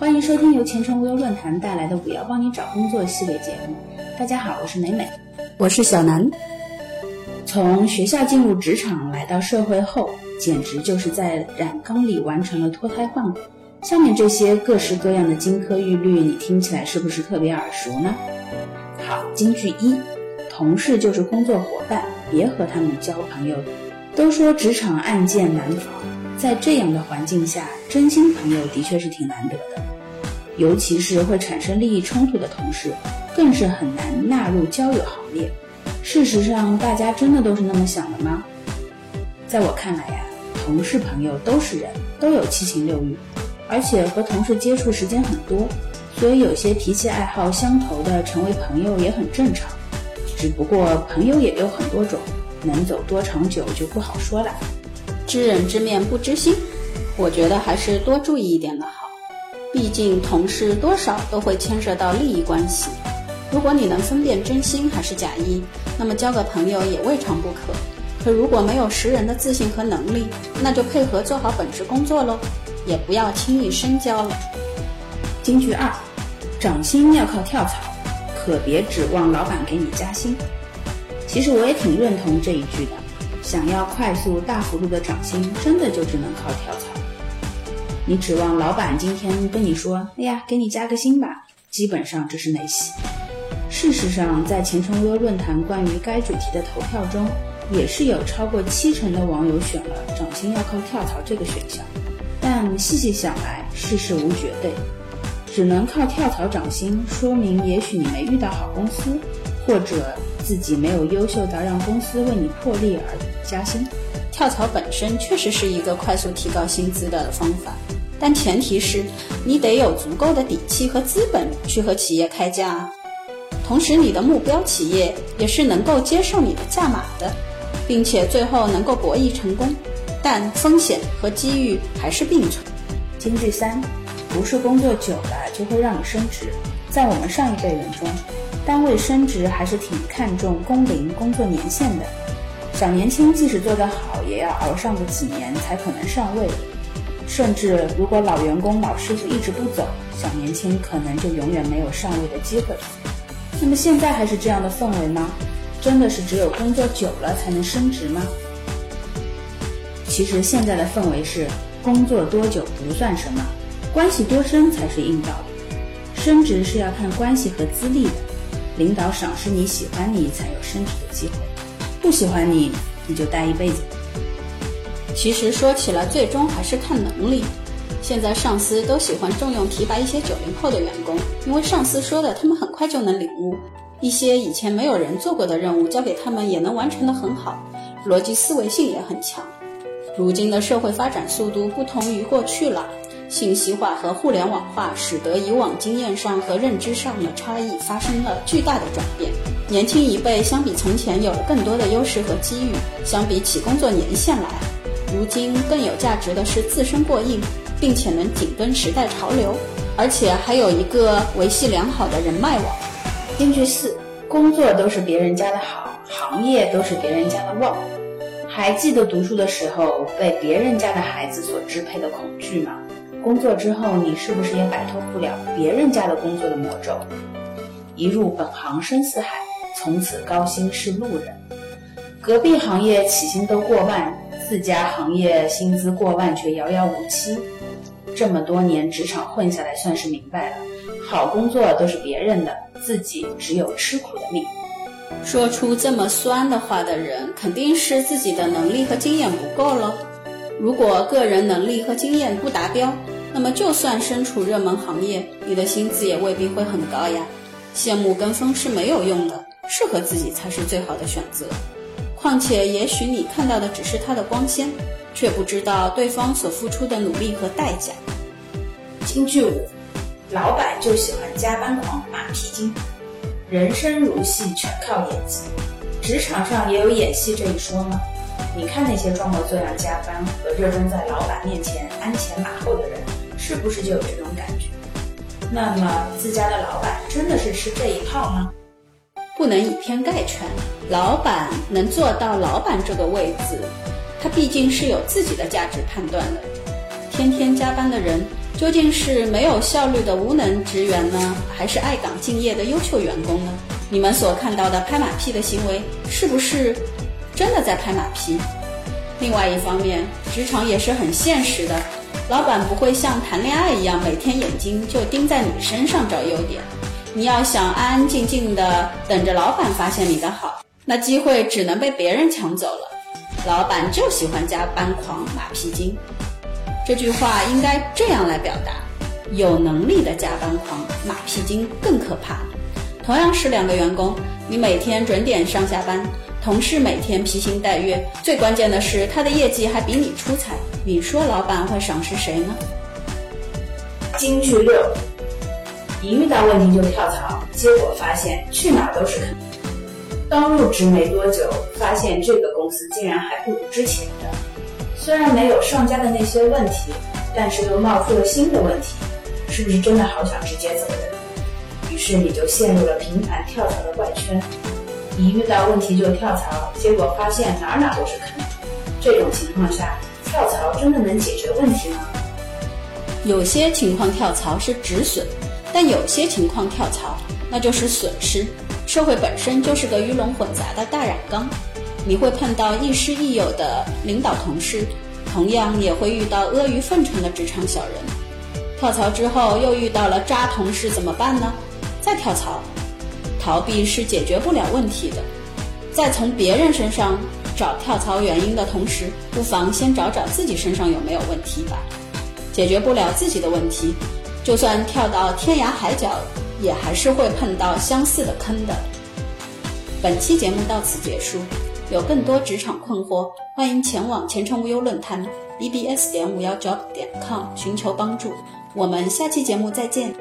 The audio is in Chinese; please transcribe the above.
欢迎收听由前程无忧论坛带来的“五幺帮你找工作”系列节目。大家好，我是美美，我是小南。从学校进入职场，来到社会后，简直就是在染缸里完成了脱胎换骨。下面这些各式各样的金科玉律，你听起来是不是特别耳熟呢？好，金句一：同事就是工作伙伴，别和他们交朋友。都说职场暗箭难防，在这样的环境下，真心朋友的确是挺难得的。尤其是会产生利益冲突的同事，更是很难纳入交友行列。事实上，大家真的都是那么想的吗？在我看来呀，同事朋友都是人，都有七情六欲，而且和同事接触时间很多，所以有些脾气爱好相投的成为朋友也很正常。只不过朋友也有很多种。能走多长久就不好说了。知人知面不知心，我觉得还是多注意一点的好。毕竟同事多少都会牵涉到利益关系。如果你能分辨真心还是假意，那么交个朋友也未尝不可。可如果没有识人的自信和能力，那就配合做好本职工作喽，也不要轻易深交了。金句二：涨薪要靠跳槽，可别指望老板给你加薪。其实我也挺认同这一句的，想要快速大幅度的涨薪，真的就只能靠跳槽。你指望老板今天跟你说，哎呀，给你加个薪吧，基本上这是内戏。事实上，在前程无忧论坛关于该主题的投票中，也是有超过七成的网友选了涨薪要靠跳槽这个选项。但细细想来，世事无绝对，只能靠跳槽涨薪，说明也许你没遇到好公司，或者。自己没有优秀到让公司为你破例而加薪，跳槽本身确实是一个快速提高薪资的方法，但前提是你得有足够的底气和资本去和企业开价，同时你的目标企业也是能够接受你的价码的，并且最后能够博弈成功，但风险和机遇还是并存。金句三，不是工作久了就会让你升职，在我们上一辈人中。单位升职还是挺看重工龄、工作年限的。小年轻即使做得好，也要熬上个几年才可能上位。甚至如果老员工、老师傅一直不走，小年轻可能就永远没有上位的机会。那么现在还是这样的氛围吗？真的是只有工作久了才能升职吗？其实现在的氛围是，工作多久不算什么，关系多深才是硬道理。升职是要看关系和资历的。领导赏识你喜欢你才有升职的机会，不喜欢你你就待一辈子。其实说起来，最终还是看能力。现在上司都喜欢重用提拔一些九零后的员工，因为上司说的他们很快就能领悟，一些以前没有人做过的任务交给他们也能完成的很好，逻辑思维性也很强。如今的社会发展速度不同于过去了。信息化和互联网化使得以往经验上和认知上的差异发生了巨大的转变。年轻一辈相比从前有了更多的优势和机遇，相比起工作年限来，如今更有价值的是自身过硬，并且能紧跟时代潮流，而且还有一个维系良好的人脉网。金句四：工作都是别人家的好，行业都是别人家的旺。还记得读书的时候被别人家的孩子所支配的恐惧吗？工作之后，你是不是也摆脱不了别人家的工作的魔咒？一入本行深似海，从此高薪是路人。隔壁行业起薪都过万，自家行业薪资过万却遥遥无期。这么多年职场混下来，算是明白了，好工作都是别人的，自己只有吃苦的命。说出这么酸的话的人，肯定是自己的能力和经验不够了。如果个人能力和经验不达标，那么就算身处热门行业，你的薪资也未必会很高呀。羡慕跟风是没有用的，适合自己才是最好的选择。况且，也许你看到的只是他的光鲜，却不知道对方所付出的努力和代价。金句五：老板就喜欢加班狂、马屁精。人生如戏，全靠演技。职场上也有演戏这一说吗？你看那些装模作样加班和热衷在老板面前鞍前马后的人，是不是就有这种感觉？那么自家的老板真的是吃这一套吗？不能以偏概全。老板能做到老板这个位置，他毕竟是有自己的价值判断的。天天加班的人，究竟是没有效率的无能职员呢，还是爱岗敬业的优秀员工呢？你们所看到的拍马屁的行为，是不是真的在拍马屁？另外一方面，职场也是很现实的，老板不会像谈恋爱一样，每天眼睛就盯在你身上找优点。你要想安安静静的等着老板发现你的好，那机会只能被别人抢走了。老板就喜欢加班狂、马屁精。这句话应该这样来表达：有能力的加班狂、马屁精更可怕。同样是两个员工，你每天准点上下班，同事每天披星戴月，最关键的是他的业绩还比你出彩，你说老板会赏识谁呢？金句六：一遇到问题就跳槽，结果发现去哪都是坑。刚入职没多久，发现这个公司竟然还不如之前的。虽然没有上家的那些问题，但是又冒出了新的问题，是不是真的好想直接走人？于是你就陷入了频繁跳槽的怪圈。一遇到问题就跳槽，结果发现哪哪都是坑。这种情况下，跳槽真的能解决问题吗？有些情况跳槽是止损，但有些情况跳槽那就是损失。社会本身就是个鱼龙混杂的大染缸，你会碰到亦师亦友的领导同事，同样也会遇到阿谀奉承的职场小人。跳槽之后又遇到了渣同事，怎么办呢？再跳槽，逃避是解决不了问题的。在从别人身上找跳槽原因的同时，不妨先找找自己身上有没有问题吧。解决不了自己的问题，就算跳到天涯海角，也还是会碰到相似的坑的。本期节目到此结束，有更多职场困惑，欢迎前往前程无忧论坛 bbs 点五幺 job 点 com 寻求帮助。我们下期节目再见。